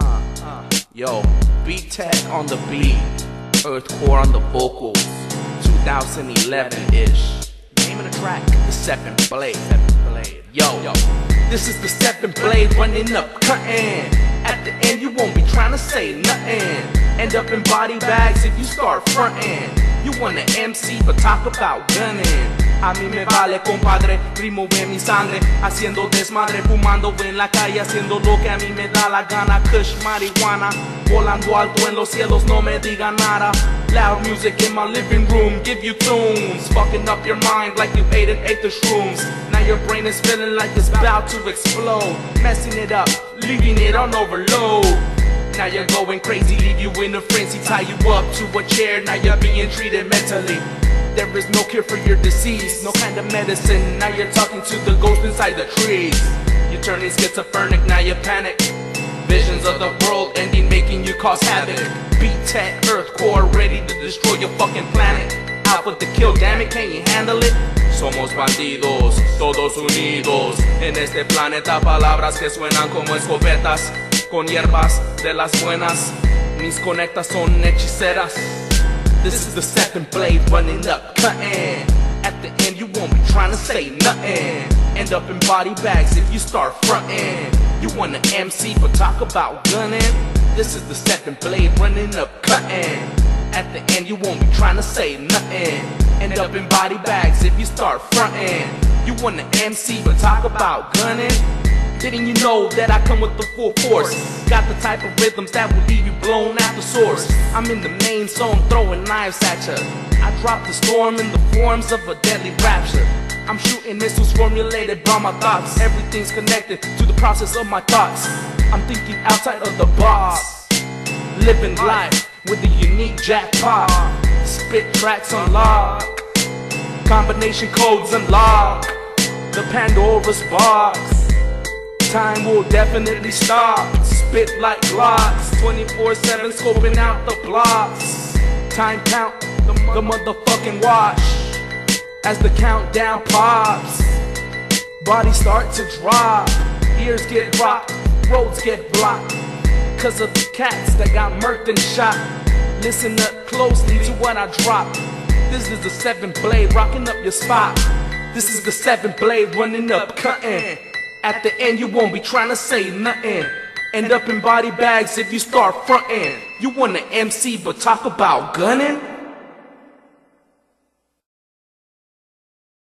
Uh, uh, yo, Beattek on the beat, Earthkore on the vocals, 2011-ish. Name of the track, The Seventh Blade. Seventh Blade. Yo, yo, this is the Seventh Blade running up, cutting. At the end, you won't be trying to say nothing. End up in body bags if you start fronting. You want an MC, but talk about gunning. A mí me vale, compadre, en mi sangre. Haciendo desmadre, fumando en la calle Haciendo lo que a mí me da la gana. Kush marihuana, volando alto en los cielos No me diga nada. Loud music in my living room, give you tunes. Fucking up your mind like you ate and ate the shrooms. Now your brain is feeling like it's about to explode. Messing it up, leaving it on overload now you're going crazy, leave you in a frenzy Tie you up to a chair, now you're being treated mentally there is no cure for your disease, no kind of medicine. Now you're talking to the ghost inside the trees. You're turning schizophrenic, now you panic. Visions of the world ending, making you cause havoc. Beattek, earth core, ready to destroy your fucking planet. Out with the kill, damn it, can you handle it? Somos bandidos, todos unidos. En este planeta, palabras que suenan como escopetas. Con hierbas de las buenas, mis conectas son hechiceras. This is the second blade running up, cutting. At the end, you won't be trying to say nothing. End up in body bags if you start fronting. You want an MC, but talk about gunning. This is the second blade running up, cutting. At the end, you won't be trying to say nothing. End up in body bags if you start fronting. You want an MC, but talk about gunning. Didn't you know that I come with the full force? Got the type of rhythms that will leave you blown at the source. I'm in the main zone throwing knives at ya. I drop the storm in the forms of a deadly rapture. I'm shooting missiles formulated by my thoughts. Everything's connected to the process of my thoughts. I'm thinking outside of the box. Living life with a unique jackpot. Spit tracks unlock. Combination codes unlock. The Pandora's box. Time will definitely stop. Spit like blocks. 24-7 scoping out the blocks. Time count the, the motherfucking watch. As the countdown pops. Bodies start to drop. Ears get rocked. Roads get blocked. Cause of the cats that got murked and shot. Listen up closely to what I drop. This is the seventh blade rocking up your spot. This is the seventh blade running up, cutting. At the end, you won't be trying to say nothing. End up in body bags if you start fronting. You want an MC, but talk about gunning?